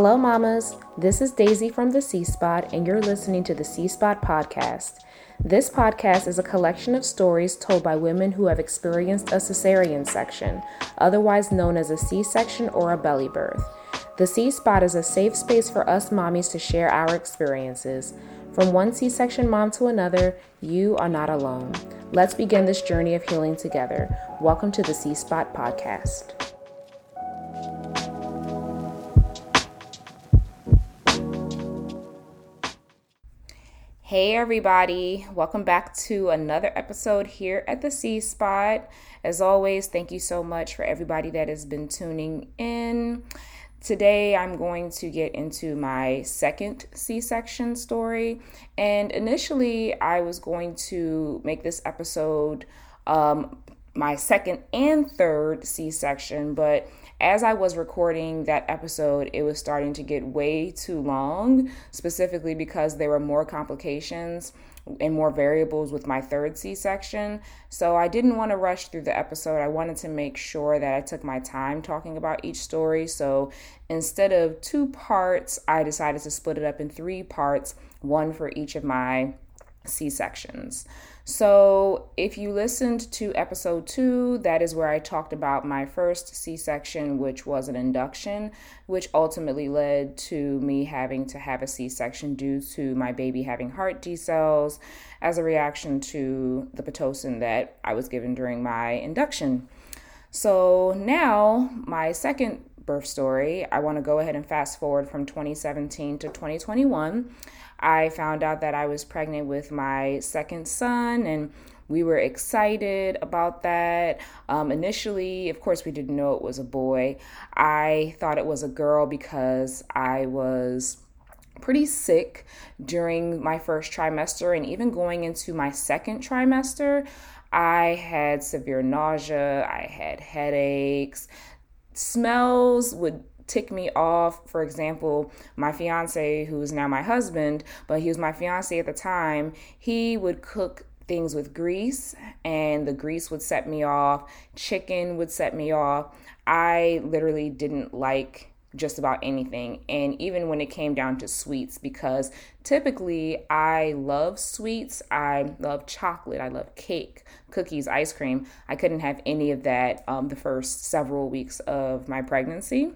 Hello, mamas. This is Daisy from the C Spot, and you're listening to the C Spot podcast. This podcast is a collection of stories told by women who have experienced a cesarean section, otherwise known as a C section or a belly birth. The C Spot is a safe space for us mommies to share our experiences. From one C section mom to another, you are not alone. Let's begin this journey of healing together. Welcome to the C Spot podcast. Hey, everybody, welcome back to another episode here at the C Spot. As always, thank you so much for everybody that has been tuning in. Today, I'm going to get into my second C section story. And initially, I was going to make this episode um, my second and third C section, but as I was recording that episode, it was starting to get way too long, specifically because there were more complications and more variables with my third C section. So I didn't want to rush through the episode. I wanted to make sure that I took my time talking about each story. So instead of two parts, I decided to split it up in three parts, one for each of my C sections. So, if you listened to episode two, that is where I talked about my first C section, which was an induction, which ultimately led to me having to have a C section due to my baby having heart decels as a reaction to the Pitocin that I was given during my induction. So, now my second birth story, I want to go ahead and fast forward from 2017 to 2021. I found out that I was pregnant with my second son and we were excited about that. Um, initially, of course, we didn't know it was a boy. I thought it was a girl because I was pretty sick during my first trimester and even going into my second trimester. I had severe nausea, I had headaches, smells would tick me off. For example, my fiance, who is now my husband, but he was my fiance at the time, he would cook things with grease and the grease would set me off. Chicken would set me off. I literally didn't like just about anything. And even when it came down to sweets, because typically I love sweets, I love chocolate, I love cake, cookies, ice cream. I couldn't have any of that um, the first several weeks of my pregnancy.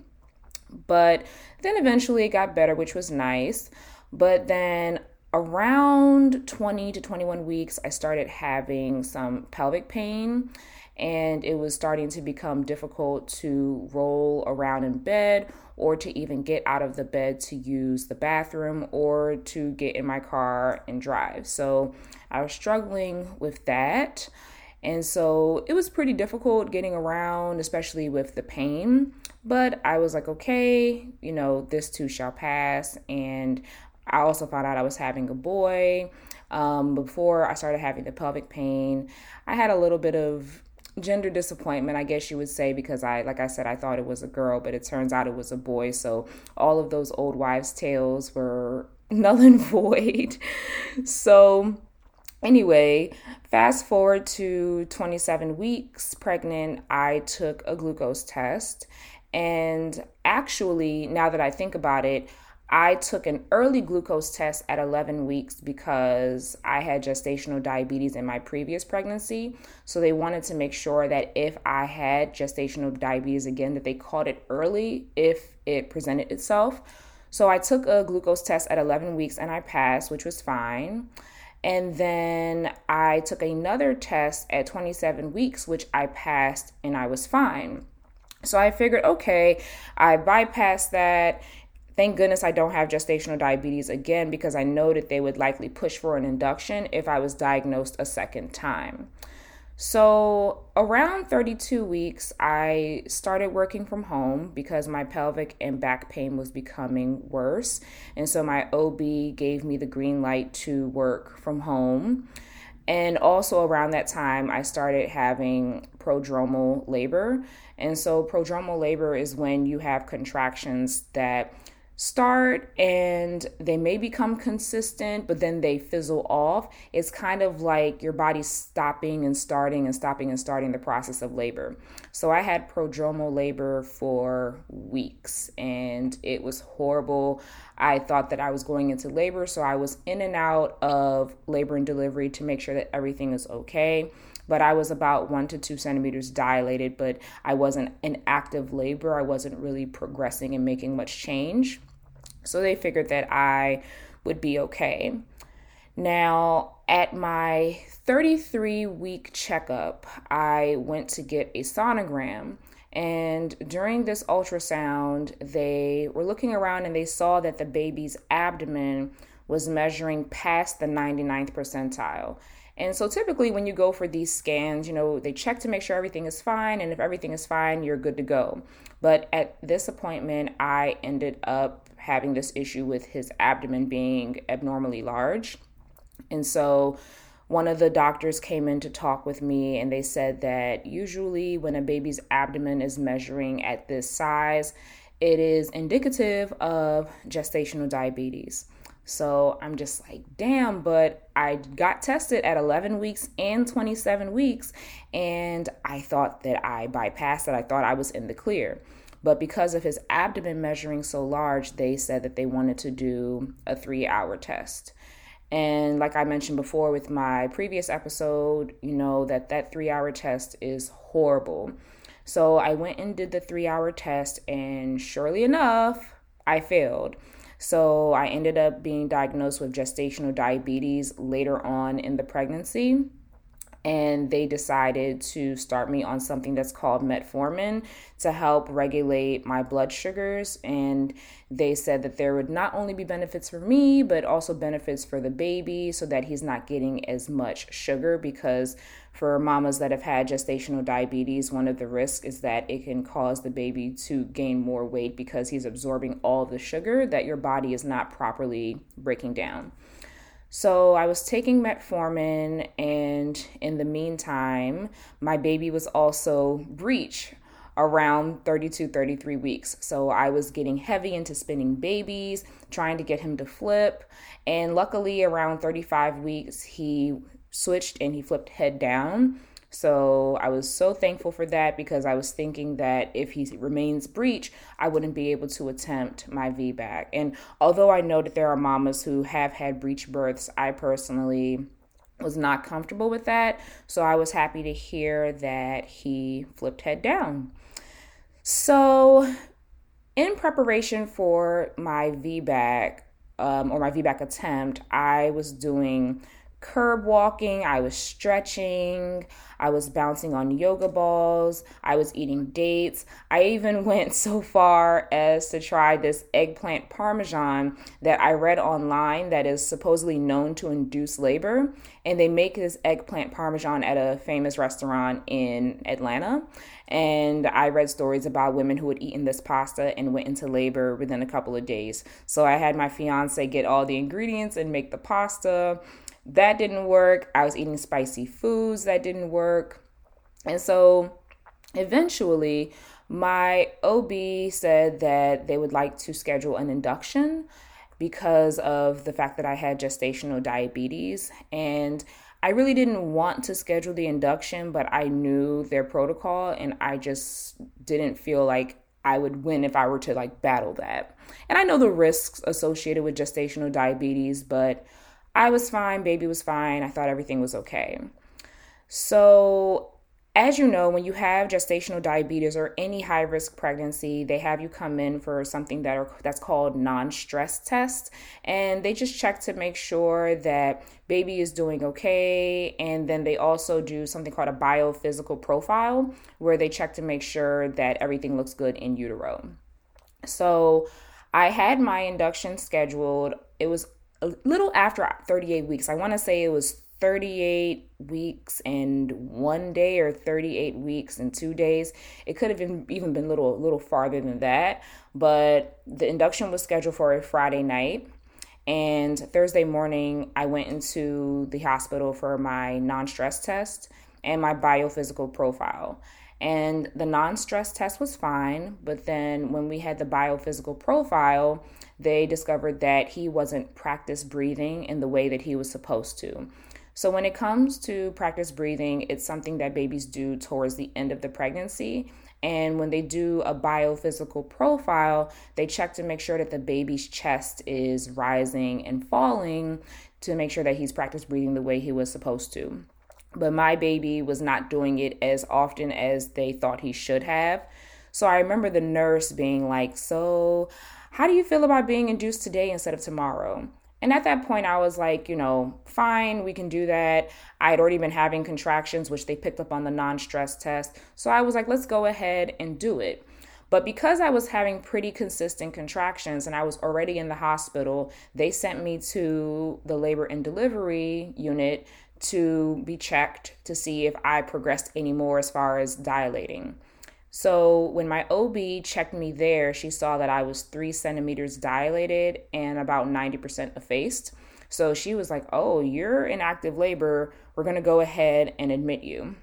But then eventually it got better, which was nice. But then around 20 to 21 weeks, I started having some pelvic pain and it was starting to become difficult to roll around in bed or to even get out of the bed to use the bathroom or to get in my car and drive. So I was struggling with that. And so it was pretty difficult getting around, especially with the pain. But I was like, okay, you know, this too shall pass. And I also found out I was having a boy. Um, before I started having the pelvic pain, I had a little bit of gender disappointment, I guess you would say, because I, like I said, I thought it was a girl, but it turns out it was a boy. So all of those old wives' tales were null and void. so, anyway, fast forward to 27 weeks pregnant, I took a glucose test and actually, now that I think about it, I took an early glucose test at 11 weeks because I had gestational diabetes in my previous pregnancy. So they wanted to make sure that if I had gestational diabetes again, that they caught it early if it presented itself. So I took a glucose test at 11 weeks and I passed, which was fine. And then I took another test at 27 weeks, which I passed and I was fine. So I figured, okay, I bypassed that. Thank goodness I don't have gestational diabetes again because I know that they would likely push for an induction if I was diagnosed a second time. So, around 32 weeks, I started working from home because my pelvic and back pain was becoming worse. And so, my OB gave me the green light to work from home. And also, around that time, I started having prodromal labor. And so, prodromal labor is when you have contractions that start and they may become consistent, but then they fizzle off. It's kind of like your body stopping and starting and stopping and starting the process of labor. So I had prodromal labor for weeks and it was horrible. I thought that I was going into labor, so I was in and out of labor and delivery to make sure that everything is okay but I was about one to two centimeters dilated, but I wasn't in active labor. I wasn't really progressing and making much change. So they figured that I would be okay. Now, at my 33 week checkup, I went to get a sonogram. And during this ultrasound, they were looking around and they saw that the baby's abdomen was measuring past the 99th percentile. And so typically when you go for these scans, you know, they check to make sure everything is fine and if everything is fine, you're good to go. But at this appointment, I ended up having this issue with his abdomen being abnormally large. And so one of the doctors came in to talk with me and they said that usually when a baby's abdomen is measuring at this size, it is indicative of gestational diabetes. So I'm just like, damn, but I got tested at 11 weeks and 27 weeks, and I thought that I bypassed it. I thought I was in the clear. But because of his abdomen measuring so large, they said that they wanted to do a three hour test. And like I mentioned before with my previous episode, you know, that that three hour test is horrible. So I went and did the three hour test, and surely enough, I failed. So I ended up being diagnosed with gestational diabetes later on in the pregnancy and they decided to start me on something that's called metformin to help regulate my blood sugars. And they said that there would not only be benefits for me but also benefits for the baby so that he's not getting as much sugar because for mamas that have had gestational diabetes one of the risks is that it can cause the baby to gain more weight because he's absorbing all the sugar that your body is not properly breaking down so I was taking metformin, and in the meantime, my baby was also breech around 32, 33 weeks. So I was getting heavy into spinning babies, trying to get him to flip. And luckily, around 35 weeks, he switched and he flipped head down. So I was so thankful for that because I was thinking that if he remains breech, I wouldn't be able to attempt my VBAC. And although I know that there are mamas who have had breech births, I personally was not comfortable with that. So I was happy to hear that he flipped head down. So, in preparation for my VBAC um, or my VBAC attempt, I was doing curb walking, I was stretching, I was bouncing on yoga balls, I was eating dates. I even went so far as to try this eggplant parmesan that I read online that is supposedly known to induce labor. And they make this eggplant parmesan at a famous restaurant in Atlanta. And I read stories about women who had eaten this pasta and went into labor within a couple of days. So I had my fiance get all the ingredients and make the pasta. That didn't work. I was eating spicy foods that didn't work. And so eventually, my OB said that they would like to schedule an induction because of the fact that I had gestational diabetes. And I really didn't want to schedule the induction, but I knew their protocol and I just didn't feel like I would win if I were to like battle that. And I know the risks associated with gestational diabetes, but I was fine, baby was fine. I thought everything was okay. So, as you know, when you have gestational diabetes or any high risk pregnancy, they have you come in for something that are that's called non-stress test, and they just check to make sure that baby is doing okay, and then they also do something called a biophysical profile where they check to make sure that everything looks good in utero. So, I had my induction scheduled. It was a little after 38 weeks. I want to say it was 38 weeks and one day or 38 weeks and two days. It could have been even been a little little farther than that, but the induction was scheduled for a Friday night. And Thursday morning, I went into the hospital for my non stress test and my biophysical profile. And the non stress test was fine, but then when we had the biophysical profile, they discovered that he wasn't practice breathing in the way that he was supposed to. So, when it comes to practice breathing, it's something that babies do towards the end of the pregnancy. And when they do a biophysical profile, they check to make sure that the baby's chest is rising and falling to make sure that he's practice breathing the way he was supposed to. But my baby was not doing it as often as they thought he should have. So I remember the nurse being like, So, how do you feel about being induced today instead of tomorrow? And at that point, I was like, you know, fine, we can do that. I had already been having contractions, which they picked up on the non stress test. So I was like, let's go ahead and do it. But because I was having pretty consistent contractions and I was already in the hospital, they sent me to the labor and delivery unit to be checked to see if I progressed any more as far as dilating. So when my OB checked me there, she saw that I was three centimeters dilated and about 90% effaced. So she was like, Oh, you're in active labor. We're going to go ahead and admit you.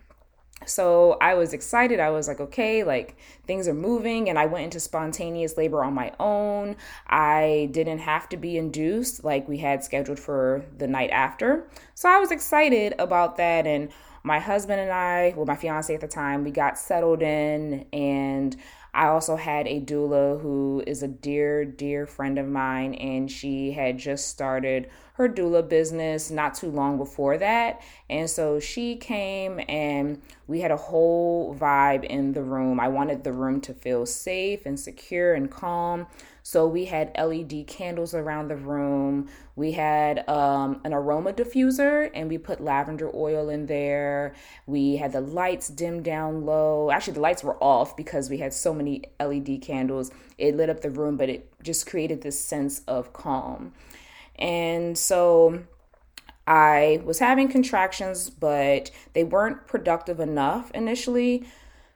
So I was excited. I was like, okay, like things are moving. And I went into spontaneous labor on my own. I didn't have to be induced like we had scheduled for the night after. So I was excited about that. And my husband and I, well, my fiance at the time, we got settled in and I also had a doula who is a dear, dear friend of mine, and she had just started her doula business not too long before that. And so she came and we had a whole vibe in the room. I wanted the room to feel safe and secure and calm. So we had LED candles around the room. We had um, an aroma diffuser and we put lavender oil in there. We had the lights dimmed down low. Actually, the lights were off because we had so many LED candles. It lit up the room, but it just created this sense of calm. And so I was having contractions, but they weren't productive enough initially.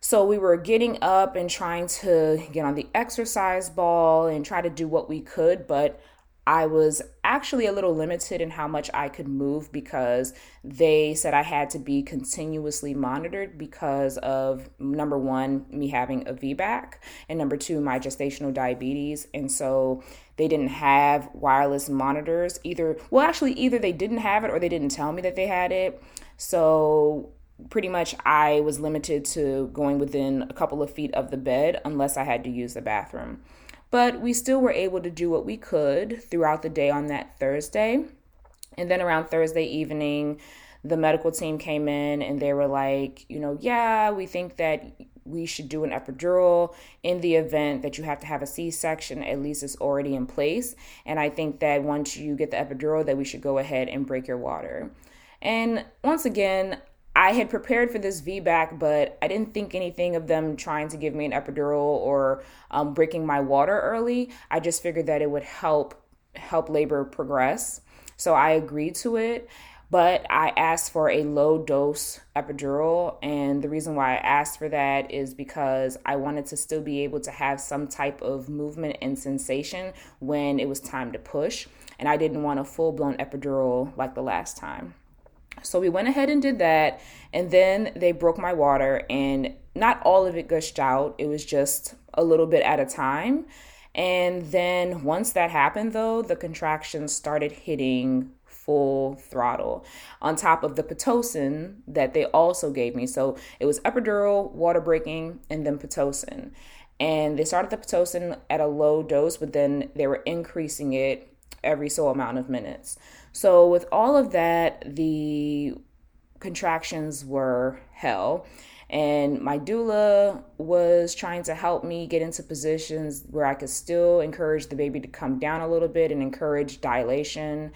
So we were getting up and trying to get on the exercise ball and try to do what we could, but I was actually a little limited in how much I could move because they said I had to be continuously monitored because of number one, me having a VBAC, and number two, my gestational diabetes. And so they didn't have wireless monitors either. Well, actually, either they didn't have it or they didn't tell me that they had it. So pretty much I was limited to going within a couple of feet of the bed unless I had to use the bathroom. But we still were able to do what we could throughout the day on that Thursday. And then around Thursday evening, the medical team came in and they were like, you know, yeah, we think that we should do an epidural in the event that you have to have a C-section at least it's already in place and I think that once you get the epidural that we should go ahead and break your water. And once again, I had prepared for this VBAC, but I didn't think anything of them trying to give me an epidural or um, breaking my water early. I just figured that it would help help labor progress. So I agreed to it, but I asked for a low dose epidural. And the reason why I asked for that is because I wanted to still be able to have some type of movement and sensation when it was time to push. And I didn't want a full blown epidural like the last time. So we went ahead and did that. And then they broke my water, and not all of it gushed out. It was just a little bit at a time. And then once that happened, though, the contractions started hitting full throttle on top of the Pitocin that they also gave me. So it was epidural, water breaking, and then Pitocin. And they started the Pitocin at a low dose, but then they were increasing it every so amount of minutes. So, with all of that, the contractions were hell. And my doula was trying to help me get into positions where I could still encourage the baby to come down a little bit and encourage dilation.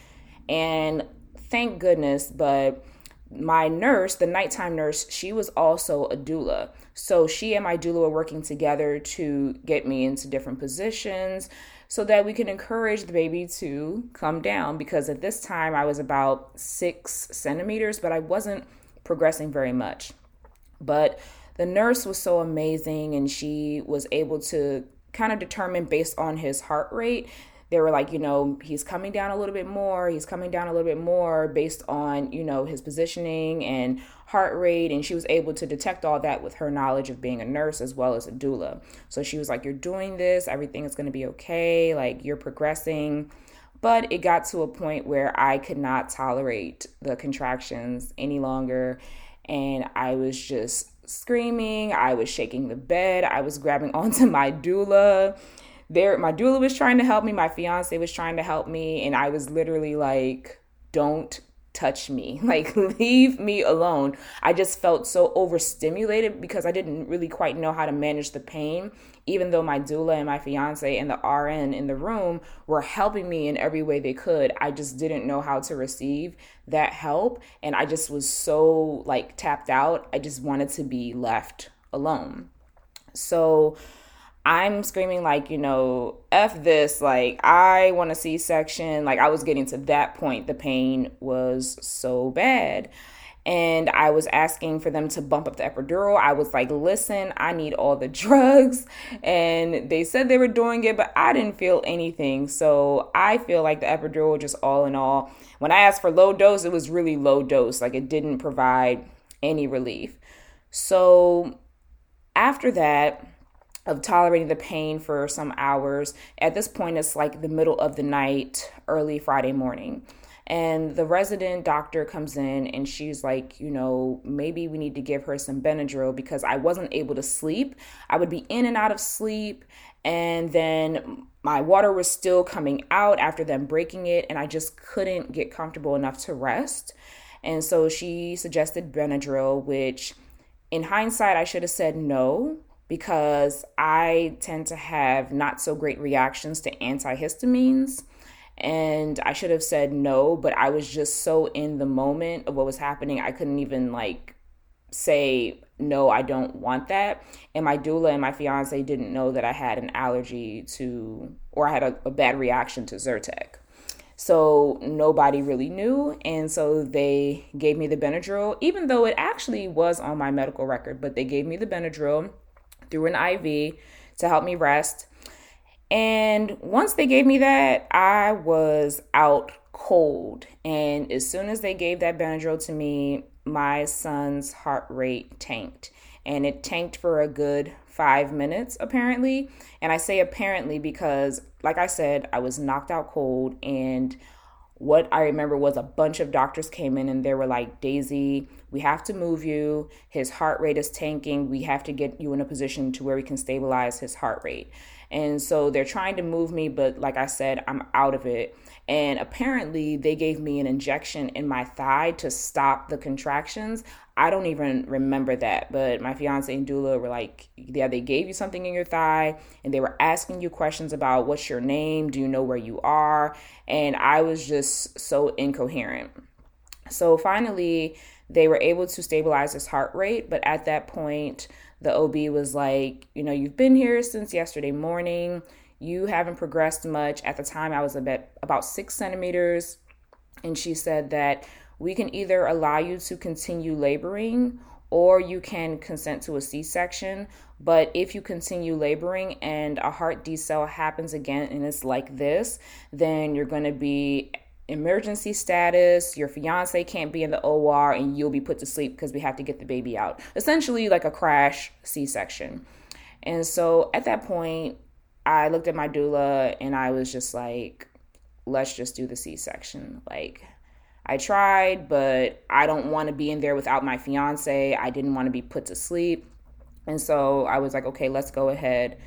And thank goodness, but my nurse, the nighttime nurse, she was also a doula. So she and my doula were working together to get me into different positions so that we can encourage the baby to come down because at this time I was about six centimeters, but I wasn't progressing very much. But the nurse was so amazing and she was able to kind of determine based on his heart rate they were like, you know, he's coming down a little bit more. He's coming down a little bit more based on, you know, his positioning and heart rate. And she was able to detect all that with her knowledge of being a nurse as well as a doula. So she was like, You're doing this. Everything is going to be okay. Like, you're progressing. But it got to a point where I could not tolerate the contractions any longer. And I was just screaming. I was shaking the bed. I was grabbing onto my doula there my doula was trying to help me my fiance was trying to help me and i was literally like don't touch me. Like leave me alone. I just felt so overstimulated because i didn't really quite know how to manage the pain even though my doula and my fiance and the rn in the room were helping me in every way they could. I just didn't know how to receive that help and i just was so like tapped out. I just wanted to be left alone. So I'm screaming like, you know, F this, like I want a C-section. Like I was getting to that point. The pain was so bad. And I was asking for them to bump up the epidural. I was like, listen, I need all the drugs. And they said they were doing it, but I didn't feel anything. So I feel like the epidural, just all in all, when I asked for low dose, it was really low dose. Like it didn't provide any relief. So after that, of tolerating the pain for some hours. At this point, it's like the middle of the night, early Friday morning. And the resident doctor comes in and she's like, you know, maybe we need to give her some Benadryl because I wasn't able to sleep. I would be in and out of sleep. And then my water was still coming out after them breaking it. And I just couldn't get comfortable enough to rest. And so she suggested Benadryl, which in hindsight, I should have said no because I tend to have not so great reactions to antihistamines. And I should have said no, but I was just so in the moment of what was happening, I couldn't even like say, no, I don't want that. And my doula and my fiance didn't know that I had an allergy to, or I had a, a bad reaction to Zyrtec. So nobody really knew. And so they gave me the Benadryl, even though it actually was on my medical record, but they gave me the Benadryl through an IV to help me rest. And once they gave me that, I was out cold. And as soon as they gave that Benadryl to me, my son's heart rate tanked. And it tanked for a good five minutes, apparently. And I say apparently because, like I said, I was knocked out cold. And what I remember was a bunch of doctors came in and they were like, Daisy, we have to move you. His heart rate is tanking. We have to get you in a position to where we can stabilize his heart rate. And so they're trying to move me, but like I said, I'm out of it. And apparently, they gave me an injection in my thigh to stop the contractions. I don't even remember that, but my fiance and doula were like, yeah, they gave you something in your thigh and they were asking you questions about what's your name? Do you know where you are? And I was just so incoherent. So finally, they were able to stabilize his heart rate, but at that point, the OB was like, you know, you've been here since yesterday morning. You haven't progressed much. At the time, I was about, six centimeters. And she said that we can either allow you to continue laboring or you can consent to a C section. But if you continue laboring and a heart decel happens again and it's like this, then you're going to be emergency status, your fiance can't be in the OR, and you'll be put to sleep because we have to get the baby out. Essentially, like a crash C section. And so at that point, I looked at my doula and I was just like, let's just do the C section. Like, I tried, but I don't want to be in there without my fiance. I didn't want to be put to sleep. And so I was like, okay, let's go ahead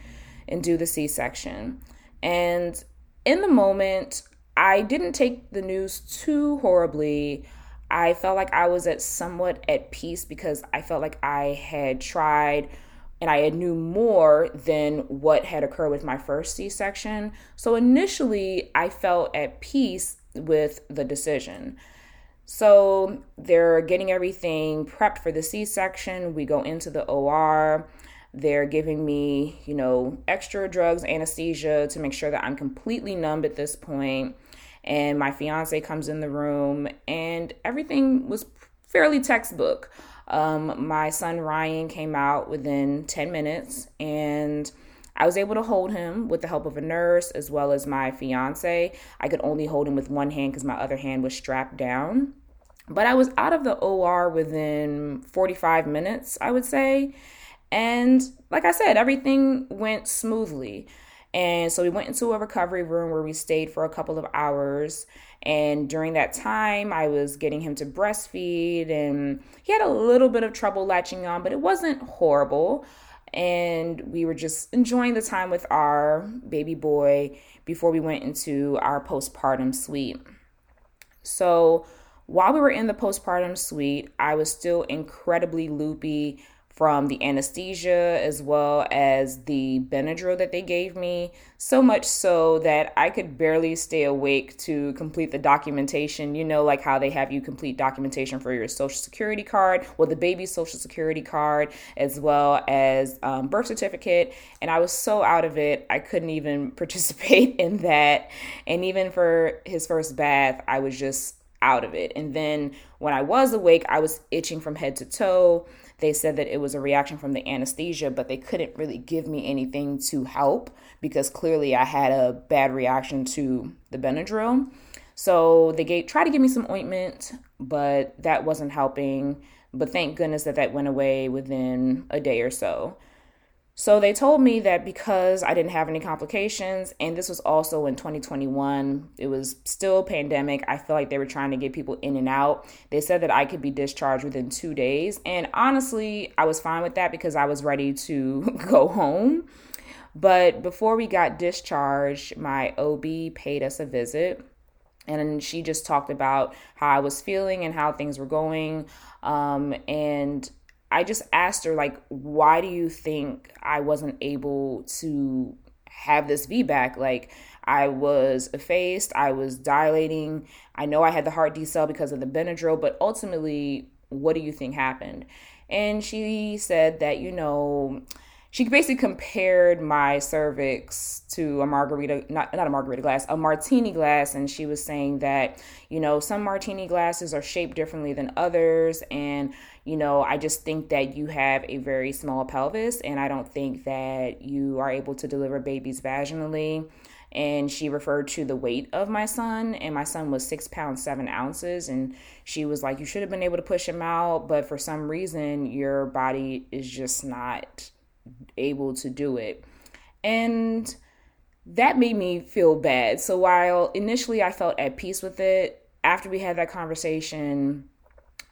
and do the C section. And in the moment, I didn't take the news too horribly. I felt like I was at somewhat at peace because I felt like I had tried and I had knew more than what had occurred with my first C-section. So initially, I felt at peace with the decision. So they're getting everything prepped for the C-section. We go into the OR. They're giving me, you know, extra drugs, anesthesia to make sure that I'm completely numb at this point. and my fiance comes in the room, and everything was fairly textbook. Um, my son Ryan came out within 10 minutes, and I was able to hold him with the help of a nurse as well as my fiance. I could only hold him with one hand because my other hand was strapped down. But I was out of the OR within 45 minutes, I would say. And like I said, everything went smoothly. And so we went into a recovery room where we stayed for a couple of hours. And during that time, I was getting him to breastfeed, and he had a little bit of trouble latching on, but it wasn't horrible. And we were just enjoying the time with our baby boy before we went into our postpartum suite. So, while we were in the postpartum suite, I was still incredibly loopy from the anesthesia as well as the Benadryl that they gave me, so much so that I could barely stay awake to complete the documentation. You know, like how they have you complete documentation for your social security card, well, the baby's social security card, as well as um, birth certificate. And I was so out of it, I couldn't even participate in that. And even for his first bath, I was just out of it. And then when I was awake, I was itching from head to toe. They said that it was a reaction from the anesthesia, but they couldn't really give me anything to help because clearly I had a bad reaction to the Benadryl. So they gave tried to give me some ointment, but that wasn't helping. But thank goodness that that went away within a day or so. So they told me that because I didn't have any complications, and this was also in 2021, it was still pandemic. I feel like they were trying to get people in and out. They said that I could be discharged within two days. And honestly, I was fine with that because I was ready to go home. But before we got discharged, my OB paid us a visit. And she just talked about how I was feeling and how things were going. Um, and I just asked her, like, why do you think I wasn't able to have this VBAC? Like, I was effaced, I was dilating. I know I had the heart decel because of the Benadryl, but ultimately, what do you think happened? And she said that, you know, she basically compared my cervix to a margarita not not a margarita glass a martini glass and she was saying that you know some martini glasses are shaped differently than others and you know i just think that you have a very small pelvis and i don't think that you are able to deliver babies vaginally and she referred to the weight of my son and my son was six pounds seven ounces and she was like you should have been able to push him out but for some reason your body is just not able to do it. And that made me feel bad. So while initially I felt at peace with it, after we had that conversation,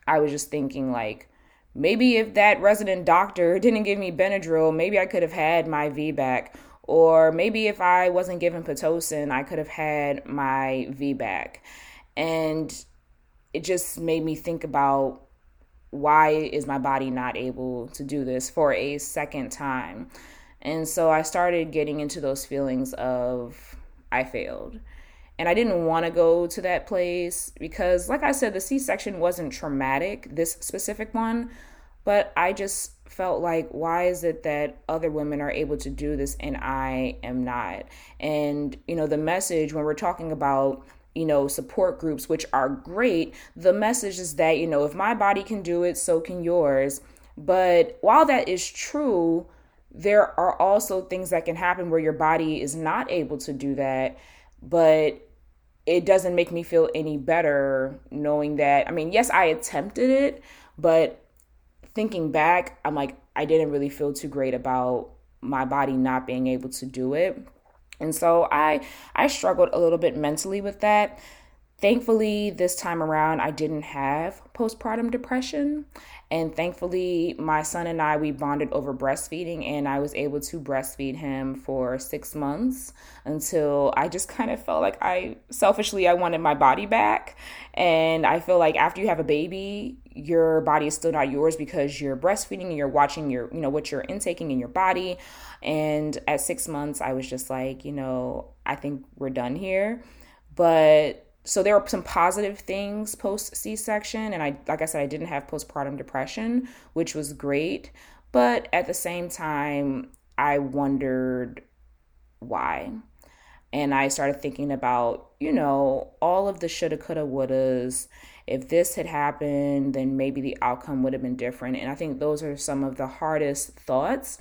I was just thinking like maybe if that resident doctor didn't give me Benadryl, maybe I could have had my VBAC. Or maybe if I wasn't given Pitocin, I could have had my VBAC. And it just made me think about why is my body not able to do this for a second time? And so I started getting into those feelings of I failed. And I didn't want to go to that place because, like I said, the C section wasn't traumatic, this specific one, but I just felt like, why is it that other women are able to do this and I am not? And, you know, the message when we're talking about you know, support groups, which are great. The message is that, you know, if my body can do it, so can yours. But while that is true, there are also things that can happen where your body is not able to do that. But it doesn't make me feel any better knowing that. I mean, yes, I attempted it, but thinking back, I'm like, I didn't really feel too great about my body not being able to do it. And so I I struggled a little bit mentally with that. Thankfully, this time around, I didn't have postpartum depression. And thankfully, my son and I, we bonded over breastfeeding, and I was able to breastfeed him for six months until I just kind of felt like I selfishly, I wanted my body back. And I feel like after you have a baby, your body is still not yours because you're breastfeeding and you're watching your, you know, what you're intaking in your body. And at six months, I was just like, you know, I think we're done here. But so there are some positive things post c-section and i like i said i didn't have postpartum depression which was great but at the same time i wondered why. And i started thinking about you know all of the shoulda coulda wouldas. If this had happened then maybe the outcome would have been different. And i think those are some of the hardest thoughts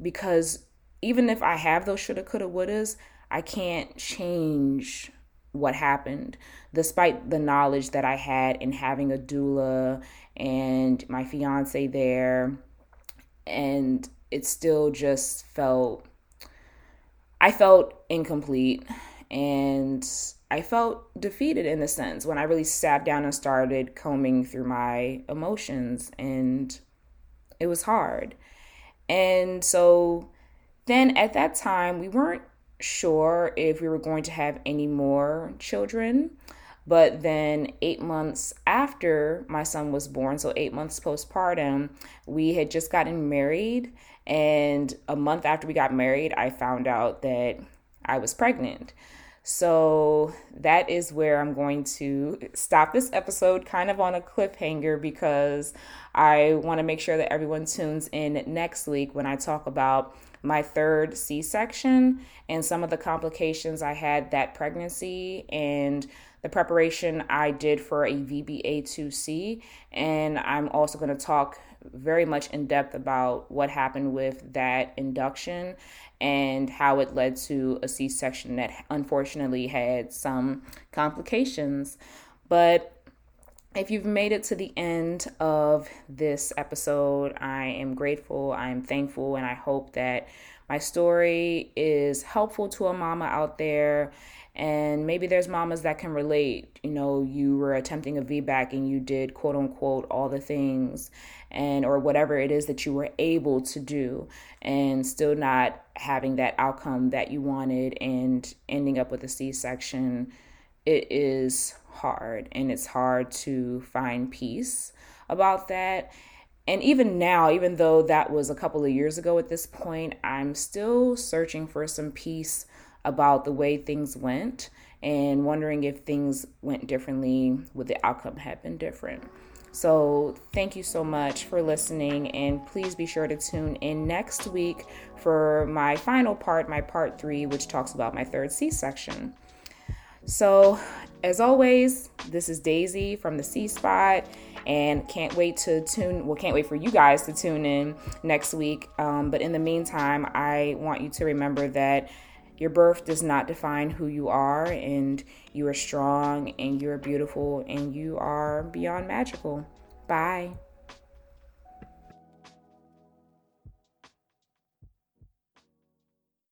because even if I have those shoulda, coulda, wouldas, I can't change what happened, despite the knowledge that I had in having a doula and my fiance there. And it still just felt, I felt incomplete and I felt defeated in a sense when I really sat down and started combing through my emotions, and it was hard. And so then at that time, we weren't sure if we were going to have any more children. But then, eight months after my son was born, so eight months postpartum, we had just gotten married. And a month after we got married, I found out that I was pregnant. So that is where I'm going to stop this episode kind of on a cliffhanger because I want to make sure that everyone tunes in next week when I talk about my third C section and some of the complications I had that pregnancy and the preparation I did for a VBA2C. And I'm also going to talk very much in depth about what happened with that induction and how it led to a C section that unfortunately had some complications. But if you've made it to the end of this episode, I am grateful, I am thankful, and I hope that my story is helpful to a mama out there and maybe there's mamas that can relate. You know, you were attempting a VBAC and you did quote unquote all the things and or whatever it is that you were able to do and still not having that outcome that you wanted and ending up with a C-section. It is hard and it's hard to find peace about that. And even now, even though that was a couple of years ago at this point, I'm still searching for some peace about the way things went and wondering if things went differently, would the outcome have been different? So, thank you so much for listening, and please be sure to tune in next week for my final part, my part three, which talks about my third C section. So, as always, this is Daisy from the C Spot, and can't wait to tune. Well, can't wait for you guys to tune in next week. Um, but in the meantime, I want you to remember that your birth does not define who you are, and you are strong, and you are beautiful, and you are beyond magical. Bye.